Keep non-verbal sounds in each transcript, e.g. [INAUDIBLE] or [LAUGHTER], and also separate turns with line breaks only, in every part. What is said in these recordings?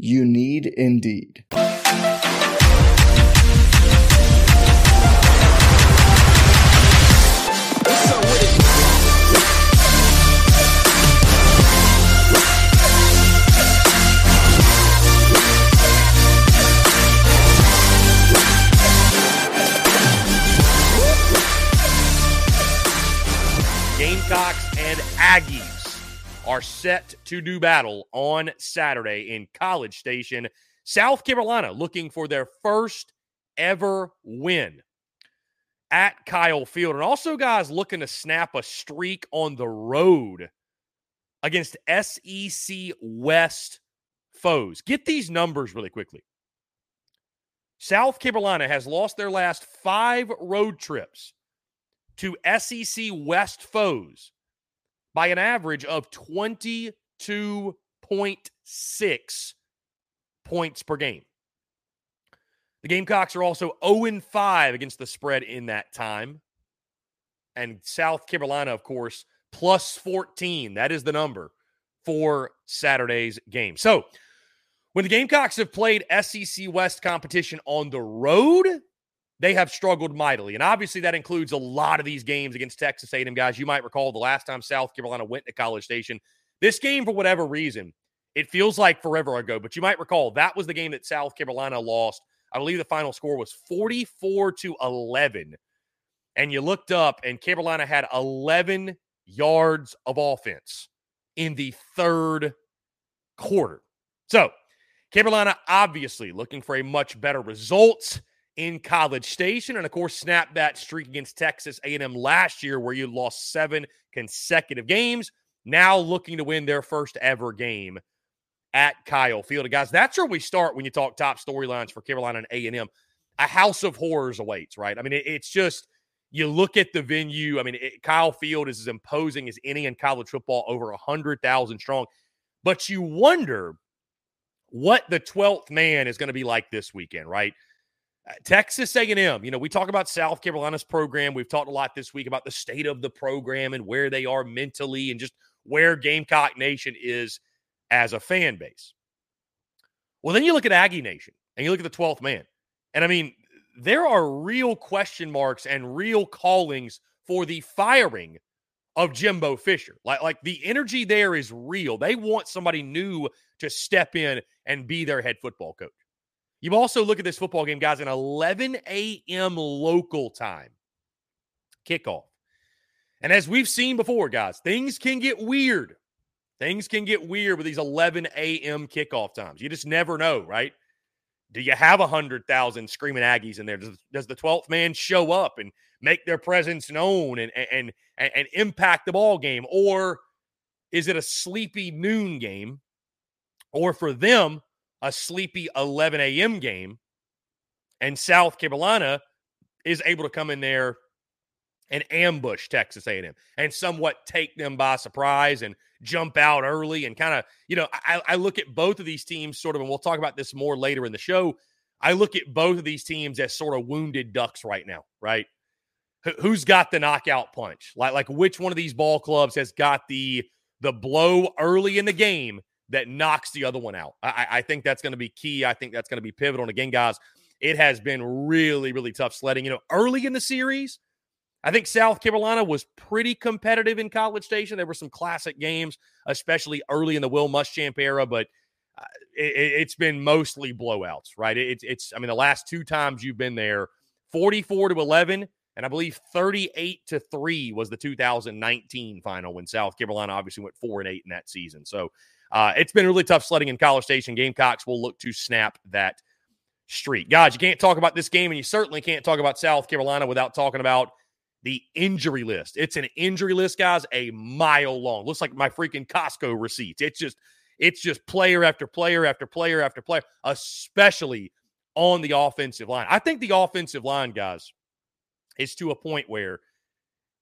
You need Indeed.
Gamecocks and Aggies are set to do battle on Saturday in College Station, South Carolina, looking for their first ever win. at Kyle Field. And also, guys, looking to snap a streak on the road against SEC West foes. Get these numbers really quickly. South Carolina has lost their last five road trips to SEC West foes by an average of 22.6 points per game. The Gamecocks are also 0 5 against the spread in that time. And South Carolina, of course, plus 14. That is the number for Saturday's game. So, when the Gamecocks have played SEC West competition on the road, they have struggled mightily. And obviously that includes a lot of these games against Texas A&M guys. You might recall the last time South Carolina went to College Station. This game for whatever reason, it feels like forever ago, but you might recall that was the game that South Carolina lost. I believe the final score was 44 to 11. And you looked up and Carolina had 11 yards of offense in the third quarter. So, Carolina obviously looking for a much better result in College Station, and of course, snap that streak against Texas A&M last year, where you lost seven consecutive games. Now looking to win their first ever game at Kyle Field, and guys. That's where we start when you talk top storylines for Carolina and A&M. A house of horrors awaits, right? I mean, it, it's just you look at the venue. I mean, it, Kyle Field is as imposing as any in college football, over hundred thousand strong. But you wonder what the 12th man is going to be like this weekend, right? Texas A&M, you know, we talk about South Carolina's program. We've talked a lot this week about the state of the program and where they are mentally and just where Gamecock Nation is as a fan base. Well, then you look at Aggie Nation and you look at the 12th man. And I mean, there are real question marks and real callings for the firing of Jimbo Fisher. Like, like the energy there is real. They want somebody new to step in and be their head football coach. You also look at this football game, guys, an 11 a.m. local time kickoff. And as we've seen before, guys, things can get weird. Things can get weird with these 11 a.m. kickoff times. You just never know, right? Do you have 100,000 screaming Aggies in there? Does, does the 12th man show up and make their presence known and, and, and, and impact the ball game? Or is it a sleepy noon game? Or for them, a sleepy 11 a.m. game, and South Carolina is able to come in there and ambush Texas A&M and somewhat take them by surprise and jump out early and kind of, you know, I, I look at both of these teams sort of, and we'll talk about this more later in the show. I look at both of these teams as sort of wounded ducks right now, right? who's got the knockout punch? Like, like which one of these ball clubs has got the the blow early in the game that knocks the other one out. I, I think that's going to be key. I think that's going to be pivotal. And again, guys, it has been really, really tough sledding. You know, early in the series, I think South Carolina was pretty competitive in College Station. There were some classic games, especially early in the Will Muschamp era, but uh, it, has been mostly blowouts, right? It's, it's, I mean, the last two times you've been there, 44 to 11, and I believe 38 to 3 was the 2019 final when South Carolina obviously went 4 and 8 in that season. So, uh, it's been really tough sledding in College Station. Gamecocks will look to snap that streak. Guys, you can't talk about this game, and you certainly can't talk about South Carolina without talking about the injury list. It's an injury list, guys, a mile long. Looks like my freaking Costco receipts. It's just, it's just player after player after player after player, especially on the offensive line. I think the offensive line, guys, is to a point where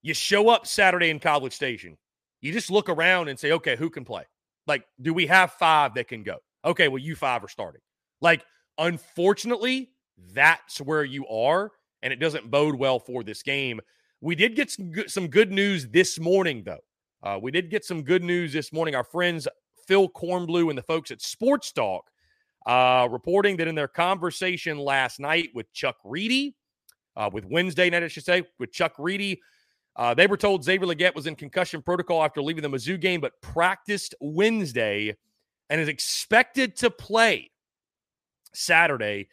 you show up Saturday in College Station, you just look around and say, okay, who can play? Like, do we have five that can go? Okay, well, you five are starting. Like, unfortunately, that's where you are, and it doesn't bode well for this game. We did get some good, some good news this morning, though. Uh, we did get some good news this morning. Our friends Phil Kornblut and the folks at Sports Talk uh, reporting that in their conversation last night with Chuck Reedy, uh, with Wednesday night, I should say, with Chuck Reedy, uh, they were told Xavier Legette was in concussion protocol after leaving the Mizzou game, but practiced Wednesday and is expected to play Saturday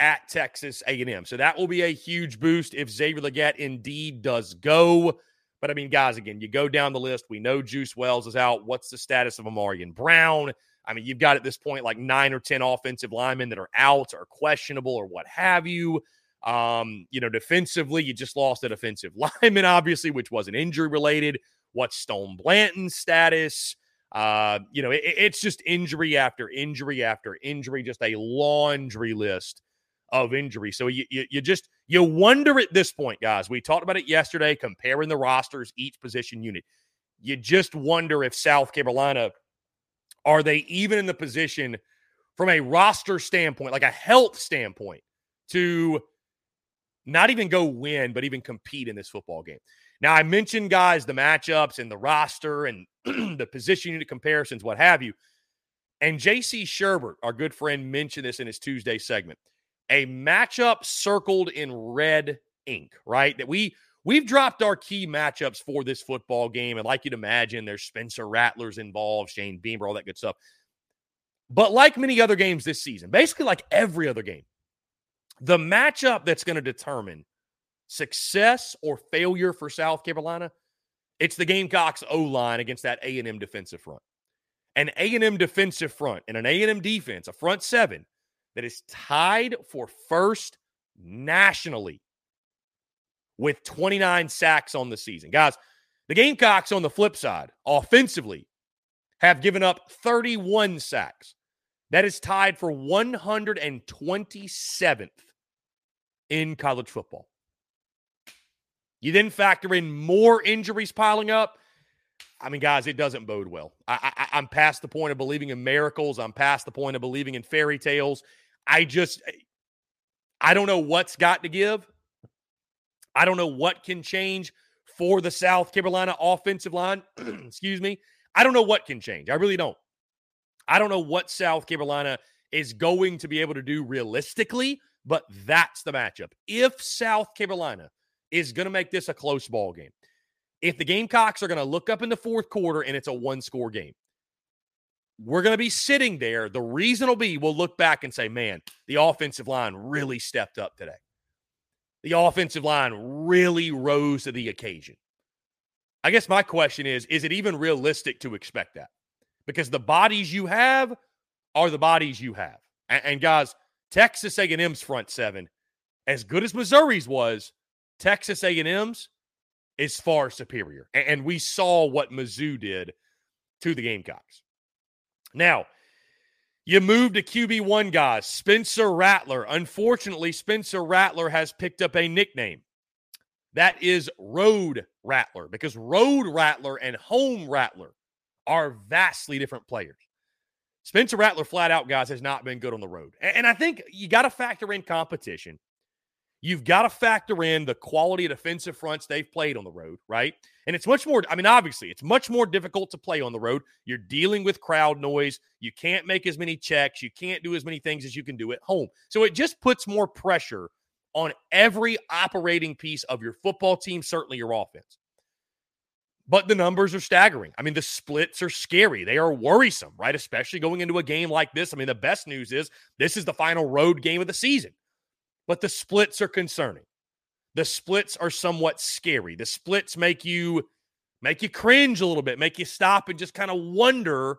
at Texas A&M. So that will be a huge boost if Xavier Legette indeed does go. But I mean, guys, again, you go down the list. We know Juice Wells is out. What's the status of Ahmarean Brown? I mean, you've got at this point like nine or 10 offensive linemen that are out or questionable or what have you. Um, you know, defensively, you just lost a defensive [LAUGHS] lineman, obviously, which wasn't injury related. What's Stone Blanton's status? Uh, you know, it, it's just injury after injury after injury, just a laundry list of injury. So you, you, you just you wonder at this point, guys. We talked about it yesterday, comparing the rosters, each position unit. You just wonder if South Carolina are they even in the position from a roster standpoint, like a health standpoint, to not even go win, but even compete in this football game. Now, I mentioned, guys, the matchups and the roster and [CLEARS THROAT] the position unit comparisons, what have you. And JC Shurburtt, our good friend, mentioned this in his Tuesday segment. A matchup circled in red ink, right? That we we've dropped our key matchups for this football game. And like you'd imagine, there's Spencer Rattlers involved, Shane Beamer, all that good stuff. But like many other games this season, basically like every other game, the matchup that's going to determine success or failure for South Carolina, it's the Gamecocks O line against that A and M defensive front. An A and M defensive front and an A and M defense, a front seven that is tied for first nationally with 29 sacks on the season. Guys, the Gamecocks on the flip side, offensively, have given up 31 sacks. That is tied for 127th in college football. You then factor in more injuries piling up. I mean, guys, it doesn't bode well. I, I, am past the point of believing in miracles. I'm past the point of believing in fairy tales. I just, eh, I don't know what's got to give. I don't know what can change for the South Carolina offensive line. [CLEARS THROAT] Excuse me. I don't know what can change. I really don't. I don't know what South Carolina is going to be able to do realistically, but that's the matchup. If South Carolina is going to make this a close ball game. If the Gamecocks are going to look up in the fourth quarter and it's a one score game, we're going to be sitting there. The reason will be we'll look back and say, man, the offensive line really stepped up today. The offensive line really rose to the occasion. I guess my question is is it even realistic to expect that? Because the bodies you have are the bodies you have. And, and guys, Texas A&M's front seven, as good as Missouri's was, Texas A&M's is far superior. And we saw what Mizzou did to the Gamecocks. Now, you move to QB1 guys, Spencer Rattler. Unfortunately, Spencer Rattler has picked up a nickname. That is Road Rattler because Road Rattler and Home Rattler are vastly different players. Spencer Rattler, flat out, guys, has not been good on the road. And I think you got to factor in competition. You've got to factor in the quality of defensive fronts they've played on the road, right? And it's much more, I mean, obviously, it's much more difficult to play on the road. You're dealing with crowd noise. You can't make as many checks. You can't do as many things as you can do at home. So it just puts more pressure on every operating piece of your football team, certainly your offense. But the numbers are staggering. I mean, the splits are scary. They are worrisome, right? Especially going into a game like this. I mean, the best news is this is the final road game of the season but the splits are concerning. The splits are somewhat scary. The splits make you make you cringe a little bit, make you stop and just kind of wonder.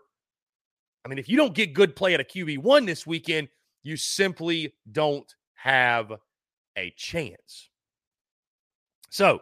I mean, if you don't get good play at a QB1 this weekend, you simply don't have a chance. So,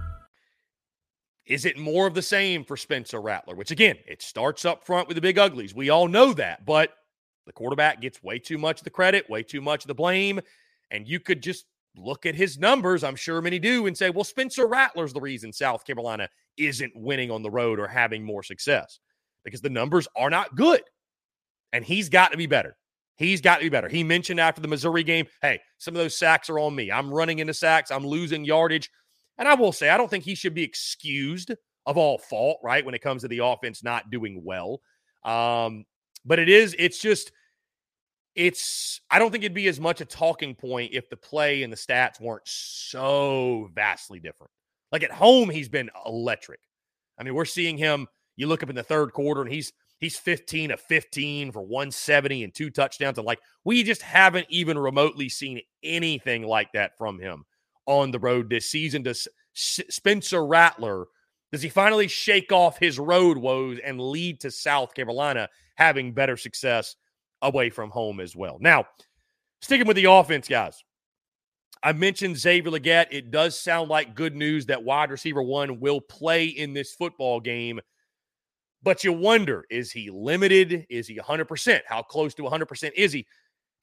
Is it more of the same for Spencer Rattler? Which again, it starts up front with the big uglies. We all know that, but the quarterback gets way too much of the credit, way too much of the blame. And you could just look at his numbers, I'm sure many do, and say, well, Spencer Rattler's the reason South Carolina isn't winning on the road or having more success because the numbers are not good. And he's got to be better. He's got to be better. He mentioned after the Missouri game, hey, some of those sacks are on me. I'm running into sacks, I'm losing yardage. And I will say, I don't think he should be excused of all fault, right? When it comes to the offense not doing well. Um, but it is, it's just, it's, I don't think it'd be as much a talking point if the play and the stats weren't so vastly different. Like at home, he's been electric. I mean, we're seeing him, you look up in the third quarter and he's, he's 15 of 15 for 170 and two touchdowns. And like, we just haven't even remotely seen anything like that from him on the road this season. Does Spencer Rattler, does he finally shake off his road woes and lead to South Carolina having better success away from home as well? Now, sticking with the offense, guys. I mentioned Xavier Legette. It does sound like good news that wide receiver one will play in this football game. But you wonder, is he limited? Is he 100%? How close to 100% is he?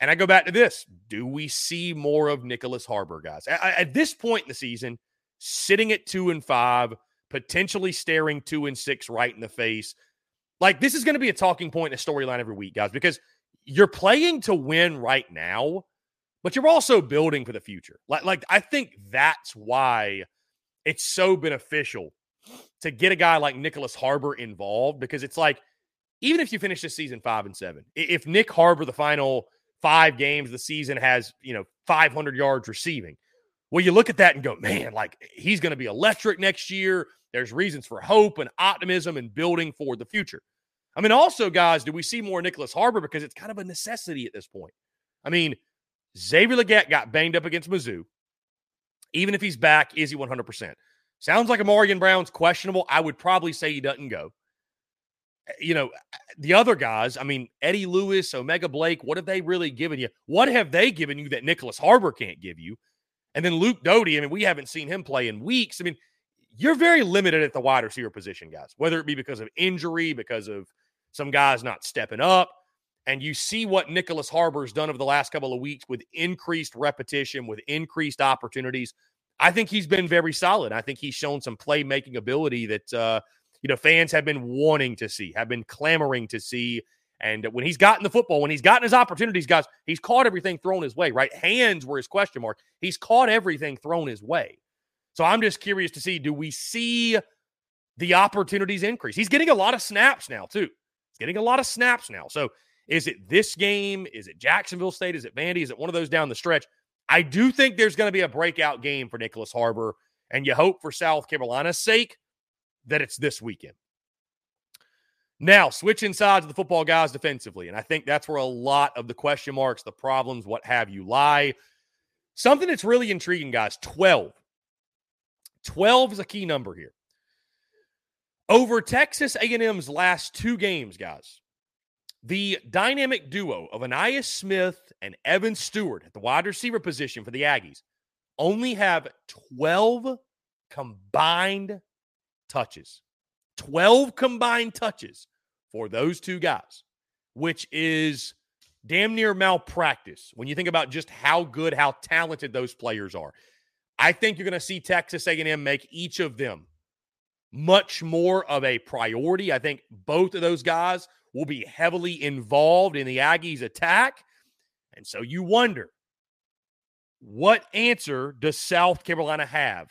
And I go back to this do we see more of Nicholas Harbor, guys? At, at this point in the season, sitting at two and five, potentially staring two and six right in the face. Like, this is going to be a talking point a storyline every week, guys, because you're playing to win right now, but you're also building for the future. Like, like I think that's why it's so beneficial to get a guy like Nicholas Harbor involved because it's like, even if you finish this season five and seven, if Nyck Harbor, the final five games the season has, you know, 500 yards receiving. Well, you look at that and go, man, like he's going to be electric next year. There's reasons for hope and optimism and building for the future. I mean, also, guys, do we see more Nicholas Harbor because it's kind of a necessity at this point? I mean, Xavier Legette got banged up against Mizzou. Even if he's back, is he 100%? Sounds like Ahmarean Brown's questionable. I would probably say he doesn't go you know, the other guys, I mean, Eddie Lewis, O'Mega Blake, what have they really given you? What have they given you that Nicholas Harbor can't give you? And then Luke Doty, I mean, we haven't seen him play in weeks. I mean, you're very limited at the wide receiver position, guys, whether it be because of injury, because of some guys not stepping up. And you see what Nicholas Harbor's done over the last couple of weeks with increased repetition, with increased opportunities. I think he's been very solid. I think he's shown some playmaking ability that uh, you know, fans have been wanting to see, have been clamoring to see. And when he's gotten the football, when he's gotten his opportunities, guys, he's caught everything thrown his way, right? Hands were his question mark. He's caught everything thrown his way. So I'm just curious to see do we see the opportunities increase? He's getting a lot of snaps now, too. He's getting a lot of snaps now. So is it this game? Is it Jacksonville State? Is it Vandy? Is it one of those down the stretch? I do think there's going to be a breakout game for Nicholas Harbor, and you hope for South Carolina's sake that it's this weekend. Now, switching sides of the football guys defensively. And I think that's where a lot of the question marks, the problems, what have you lie. Something that's really intriguing, guys 12. 12 is a key number here. Over Texas A&M's last two games, guys, the dynamic duo of Ainias Smith and Evan Stewart at the wide receiver position for the Aggies only have 12 combined touches. 12 combined touches for those two guys, which is damn near malpractice when you think about just how good, how talented those players are. I think you're going to see Texas A&M make each of them much more of a priority. I think both of those guys will be heavily involved in the Aggies attack. And so you wonder what answer does South Carolina have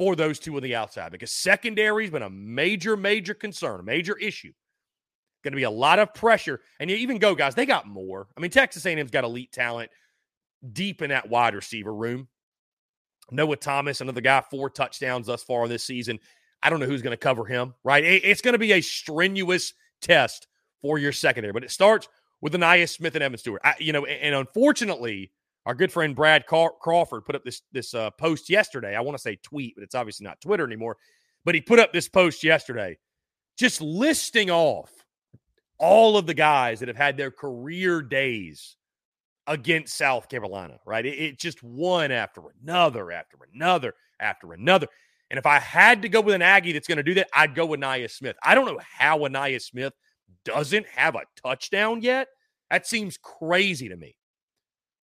for those two on the outside because secondary has been a major, major concern, a major issue. Going to be a lot of pressure. And you even go, guys, they got more. I mean, Texas A&M's got elite talent deep in that wide receiver room. Noah Thomas, another guy, four touchdowns thus far this season. I don't know who's going to cover him, right? It's going to be a strenuous test for your secondary, but it starts with Ainias Smith and Evan Stewart. I, you know, and unfortunately, our good friend Brad Crawford put up this this uh, post yesterday. I want to say tweet, but it's obviously not Twitter anymore. But he put up this post yesterday, just listing off all of the guys that have had their career days against South Carolina. Right? It, it just one after another, after another, after another. And if I had to go with an Aggie that's going to do that, I'd go with Ainias Smith. I don't know how Ainias Smith doesn't have a touchdown yet. That seems crazy to me.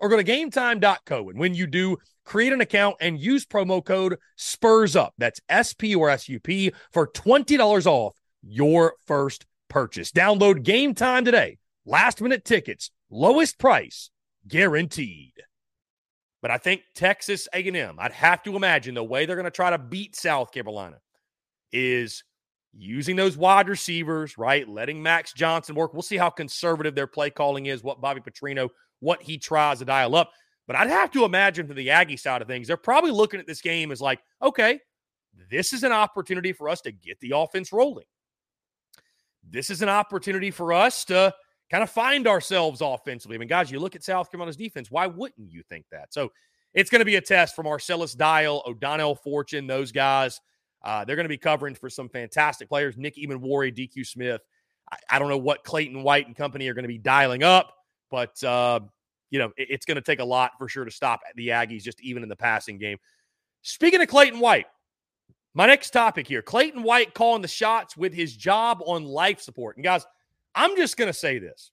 or go to gametime.co. And when you do, create an account and use promo code SPURS UP. That's S P or S U P for $20 off your first purchase. Download game time today. Last minute tickets, lowest price guaranteed. But I think Texas A&M, I'd have to imagine the way they're going to try to beat South Carolina is using those wide receivers, right? Letting Max Johnson work. We'll see how conservative their play calling is, what Bobby Petrino, what he tries to dial up. But I'd have to imagine for the Aggie side of things, they're probably looking at this game as like, okay, this is an opportunity for us to get the offense rolling this is an opportunity for us to kind of find ourselves offensively. I mean, guys, you look at South Carolina's defense. Why wouldn't you think that? So it's going to be a test for Marcellus Dial, O'Donnell Fortune, those guys. Uh, they're going to be covering for some fantastic players. Nick Emmanwori, DQ Smith. I, I, don't know what Clayton White and company are going to be dialing up, but uh, you know it, it's going to take a lot for sure to stop the Aggies, just even in the passing game. Speaking of Clayton White, my next topic here Clayton White calling the shots with his job on life support. And guys, I'm just going to say this.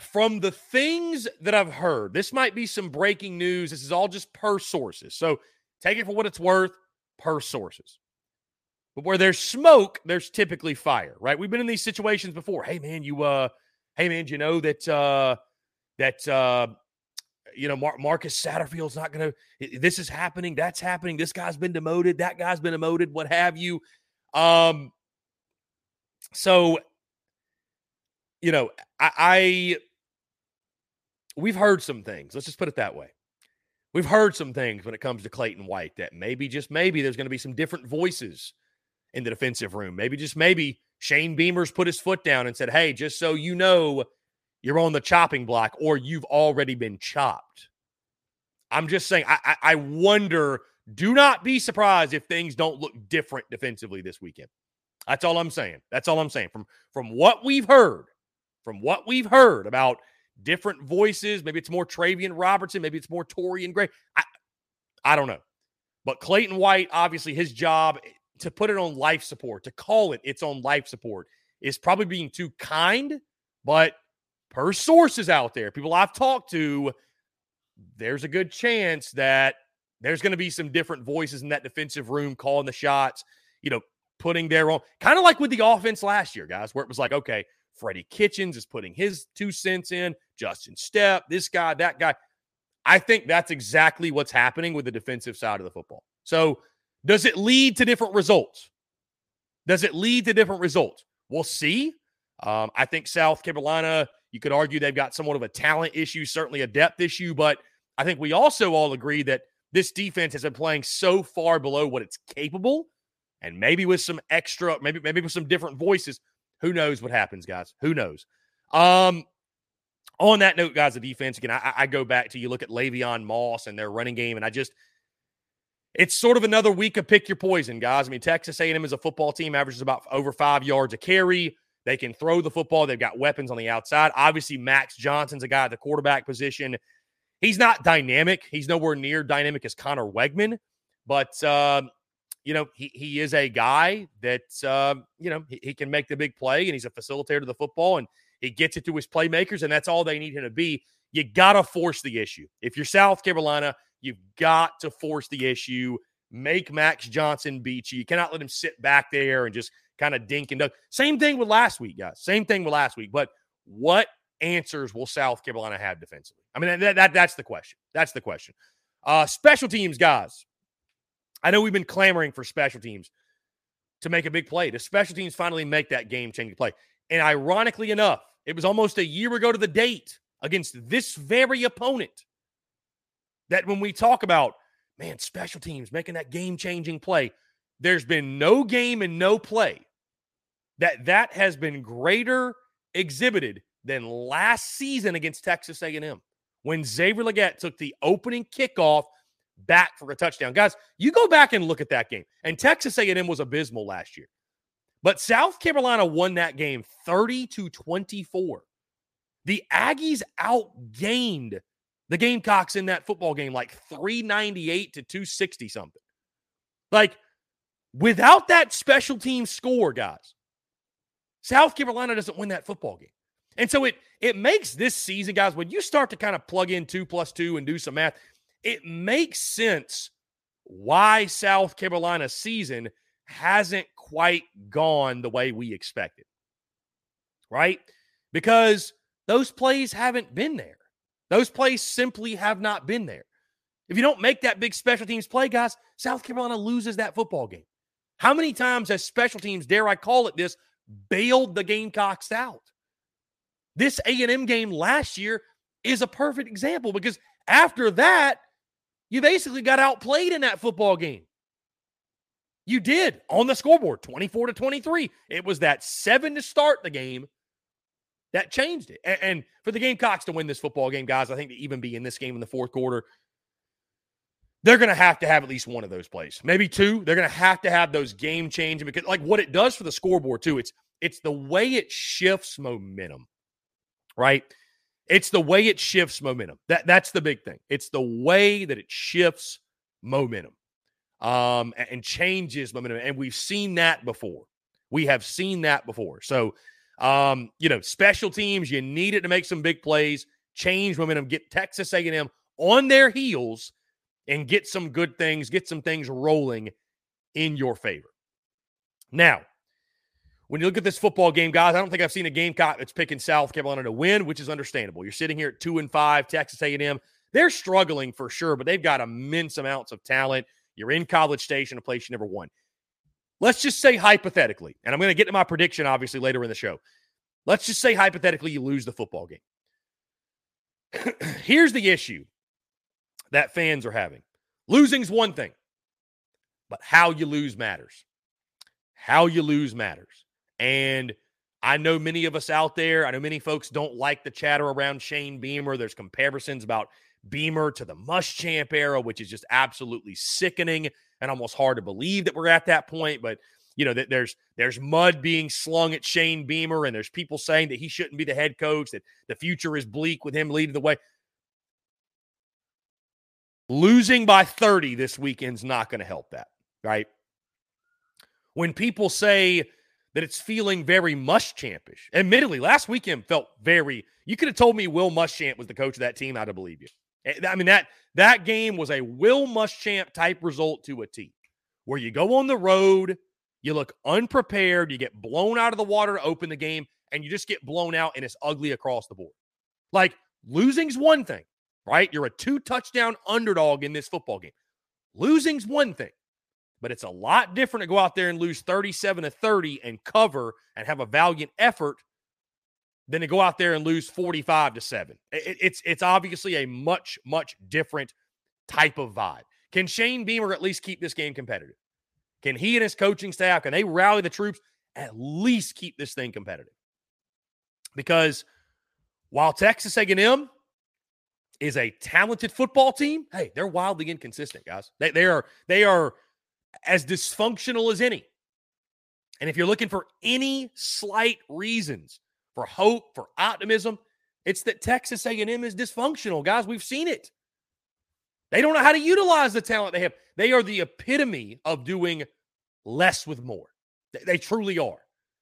From the things that I've heard, this might be some breaking news. This is all just per sources. So take it for what it's worth, per sources. But where there's smoke, there's typically fire, right? We've been in these situations before. Hey man, you uh hey man, you know that uh that uh you know, Mar- Marcus Satterfield's not going to. This is happening. That's happening. This guy's been demoted. That guy's been demoted. What have you? Um. So, you know, I, I we've heard some things. Let's just put it that way. We've heard some things when it comes to Clayton White that maybe just maybe there's going to be some different voices in the defensive room. Maybe just maybe Shane Beamer's put his foot down and said, "Hey, just so you know, you're on the chopping block or you've already been chopped. I'm just saying, I, I, I wonder, do not be surprised if things don't look different defensively this weekend. That's all I'm saying. That's all I'm saying. From from what we've heard, from what we've heard about different voices, maybe it's more Travian Robertson, maybe it's more Torian Gray. I I don't know. But Clayton White, obviously, his job to put it on life support, to call it its own life support, is probably being too kind. But per sources out there, people I've talked to, there's a good chance that there's going to be some different voices in that defensive room calling the shots, you know, putting their own, kind of like with the offense last year, guys, where it was like, okay, Freddie Kitchens is putting his two cents in, Justin Stepp, this guy, that guy. I think that's exactly what's happening with the defensive side of the football. So, does it lead to different results? Does it lead to different results? We'll see. Um, I think South Carolina, you could argue they've got somewhat of a talent issue, certainly a depth issue, but I think we also all agree that this defense has been playing so far below what it's capable. And maybe with some extra, maybe, maybe with some different voices, who knows what happens, guys? Who knows? Um, on that note, guys, the defense again, I, I go back to you look at Le'Veon Moss and their running game, and I just it's sort of another week of pick your poison, guys. I mean, Texas A&M is a football team, averages about over five yards a carry. They can throw the football. They've got weapons on the outside. Obviously, Max Johnson's a guy at the quarterback position. He's not dynamic. He's nowhere near dynamic as Conner Weigman, but uh, you know he he is a guy that uh, you know he, he, can make the big play, and he's a facilitator of the football, and he gets it to his playmakers, and that's all they need him to be. You got to force the issue. If you're South Carolina, you've got to force the issue. Make Max Johnson beat you. You cannot let him sit back there and just kind of dink and dunk. Same thing with last week, guys. Same thing with last week. But what answers will South Carolina have defensively? I mean, that, that that's the question. That's the question. Uh, special teams, guys. I know we've been clamoring for special teams to make a big play. The special teams finally make that game changing play. And ironically enough, it was almost a year ago to the date against this very opponent that when we talk about, man, special teams making that game changing play, there's been no game and no play that that has been greater exhibited than last season against Texas A&M when Xavier Legette took the opening kickoff back for a touchdown. Guys, you go back and look at that game. And Texas A&M was abysmal last year. But South Carolina won that game 30 to 24. The Aggies outgained the Gamecocks in that football game like 398 to 260 something. Like without that special team score, guys, South Carolina doesn't win that football game. And so it it makes this season, guys, when you start to kind of plug in two plus two and do some math, it makes sense why South Carolina's season hasn't quite gone the way we expected. Right? Because those plays haven't been there. Those plays simply have not been there. If you don't make that big special teams play, guys, South Carolina loses that football game. How many times has special teams, dare I call it this, bailed the Gamecocks out? This A&M game last year is a perfect example because after that, you basically got outplayed in that football game. You did on the scoreboard, 24 to 23. It was that seven to start the game that changed it. And, and, for the Gamecocks to win this football game, guys, I think to even be in this game in the fourth quarter, they're going to have to have at least one of those plays, maybe two. They're going to have to have those game changing because, like, what it does for the scoreboard too. It's it's the way it shifts momentum, right? It's the way it shifts momentum. That that's the big thing. It's the way that it shifts momentum um, and changes momentum. And we've seen that before. We have seen that before. So, um, you know, special teams, you need it to make some big plays, change momentum, get Texas A&M on their heels, and get some good things, get some things rolling in your favor. Now, when you look at this football game, guys, I don't think I've seen a Gamecock that's picking South Carolina to win, which is understandable. You're sitting here at two and five, Texas A&M. They're struggling for sure, but they've got immense amounts of talent. You're in College Station, a place you never won. Let's just say hypothetically, and I'm going to get to my prediction obviously later in the show. Let's just say hypothetically you lose the football game. [CLEARS THROAT] Here's the issue that fans are having losing's one thing, but how you lose matters. How you lose matters. And I know many of us out there, I know many folks don't like the chatter around Shane Beamer. There's comparisons about Beamer to the Muschamp era, which is just absolutely sickening and almost hard to believe that we're at that point. But you know that there's there's mud being slung at Shane Beamer, and there's people saying that he shouldn't be the head coach, that the future is bleak with him leading the way. Losing by 30 this weekend's not going to help that, right? When people say that it's feeling very Muschampish, admittedly, last weekend felt very. You could have told me Will Muschamp was the coach of that team. I'd have believed you. Eh, I mean that that game was a Will Muschamp type result to a T, where you go on the road, you look unprepared, you get blown out of the water to open the game, and you just get blown out, and it's ugly across the board. Like losing's one thing right? You're a two touchdown underdog in this football game. Losing's one thing, but it's a lot different to go out there and lose 37 to 30 and cover and have a valiant effort than to go out there and lose 45 to 7. it's it's obviously a much much different type of vibe. Can Shane Beamer at least keep this game competitive? Can he and his coaching staff can they rally the troops at least keep this thing competitive? Because while Texas A&M is a talented football team, hey, they're wildly inconsistent, guys. They, they are they are as dysfunctional as any. And if you're looking for any slight reasons for hope, for optimism, it's that Texas A&M is dysfunctional, guys. We've seen it. They don't know how to utilize the talent they have. They are the epitome of doing less with more. They, they truly are.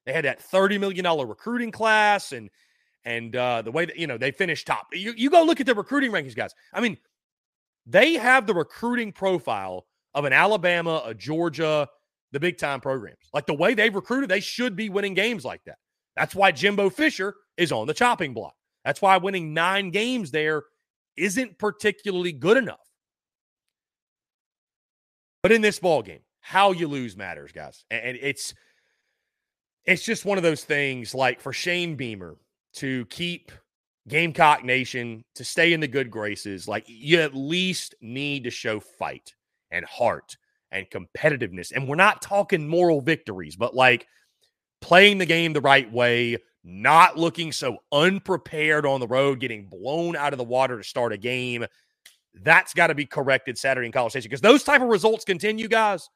They had that $30 million recruiting class and and uh, the way that you know they finished top. You, you go look at the recruiting rankings, guys. I mean, they have the recruiting profile of an Alabama, a Georgia, the big time programs. Like the way they've recruited, they should be winning games like that. That's why Jimbo Fisher is on the chopping block. That's why winning nine games there isn't particularly good enough. But in this ball game, how you lose matters, guys. And it's it's just one of those things like for Shane Beamer, to keep Gamecock Nation to stay in the good graces, like you at least need to show fight and heart and competitiveness. And we're not talking moral victories, but like playing the game the right way, not looking so unprepared on the road, getting blown out of the water to start a game. That's got to be corrected Saturday in College Station because those type of results continue, guys.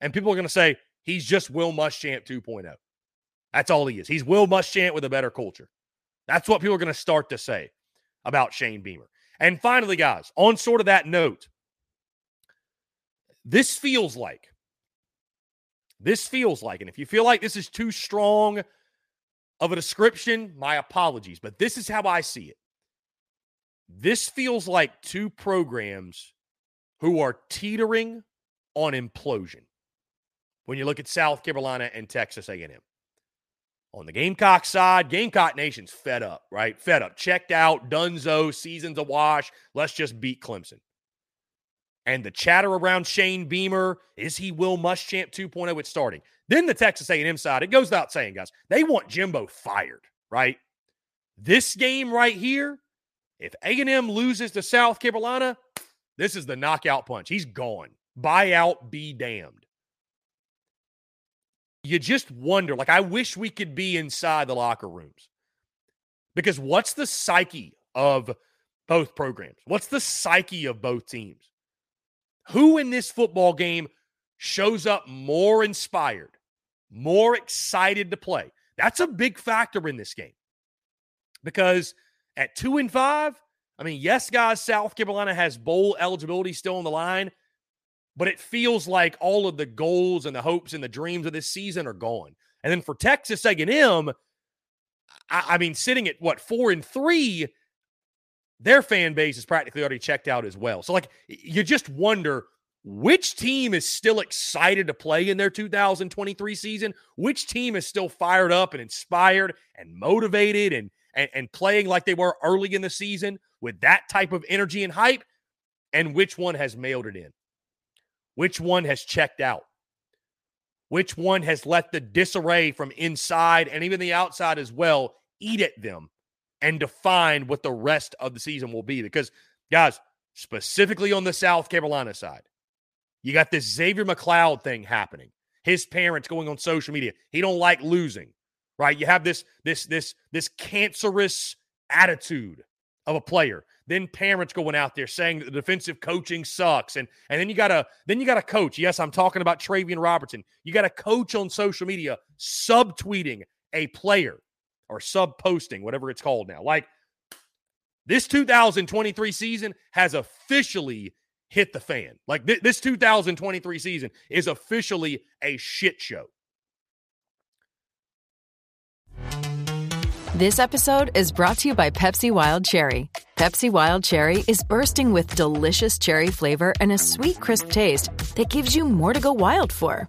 And people are going to say he's just Will Muschamp 2.0. That's all he is. He's Will Muschamp with a better culture. That's what people are going to start to say about Shane Beamer. And finally, guys, on sort of that note, this feels like, this feels like, and if you feel like this is too strong of a description, my apologies, but this is how I see it. This feels like two programs who are teetering on implosion when you look at South Carolina and Texas A&M. On the Gamecock side, Gamecock Nation's fed up, right? Fed up, checked out, Dunzo, season's a wash. Let's just beat Clemson. And the chatter around Shane Beamer, is he Will Muschamp 2.0? It's starting. Then the Texas A&M side, it goes without saying, guys, they want Jimbo fired, right? This game right here, if A&M loses to South Carolina, this is the knockout punch. He's gone. Buyout, be damned you just wonder like i wish we could be inside the locker rooms because what's the psyche of both programs what's the psyche of both teams who in this football game shows up more inspired more excited to play that's a big factor in this game because at two and five i mean yes guys south carolina has bowl eligibility still on the line but it feels like all of the goals and the hopes and the dreams of this season are gone. And then for Texas A&M, I, I mean, sitting at what four and three, their fan base is practically already checked out as well. So like, you just wonder which team is still excited to play in their 2023 season? Which team is still fired up and inspired and motivated and, and, and playing like they were early in the season with that type of energy and hype? And which one has mailed it in? Which one has checked out? Which one has let the disarray from inside and even the outside as well eat at them and define what the rest of the season will be? Because, guys, specifically on the South Carolina side, you got this Xzavier McLeod thing happening. His parents going on social media. He don't like losing, right? You have this this this this cancerous attitude of a player. Then parents going out there saying that the defensive coaching sucks. And and then you gotta then you gotta coach. Yes, I'm talking about Travian Robertson. You got a coach on social media, subtweeting a player or sub posting, whatever it's called now. Like this 2023 season has officially hit the fan. Like th- this 2023 season is officially a shit show.
This episode is brought to you by Pepsi Wild Cherry. Pepsi Wild Cherry is bursting with delicious cherry flavor and a sweet, crisp taste that gives you more to go wild for.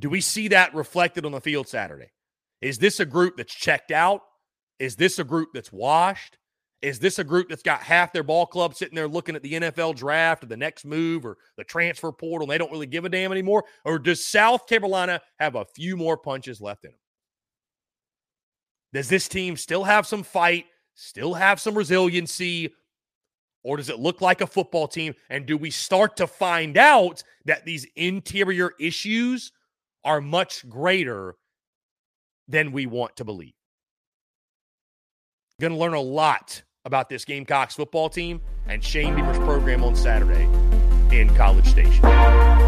Do we see that reflected on the field Saturday? Is this a group that's checked out? Is this a group that's washed? Is this a group that's got half their ball club sitting there looking at the NFL draft or the next move or the transfer portal and they don't really give a damn anymore? Or does South Carolina have a few more punches left in them? Does this team still have some fight, still have some resiliency, or does it look like a football team? And do we start to find out that these interior issues are much greater than we want to believe? Going to learn a lot about this Gamecocks football team and Shane Beamer's program on Saturday in College Station.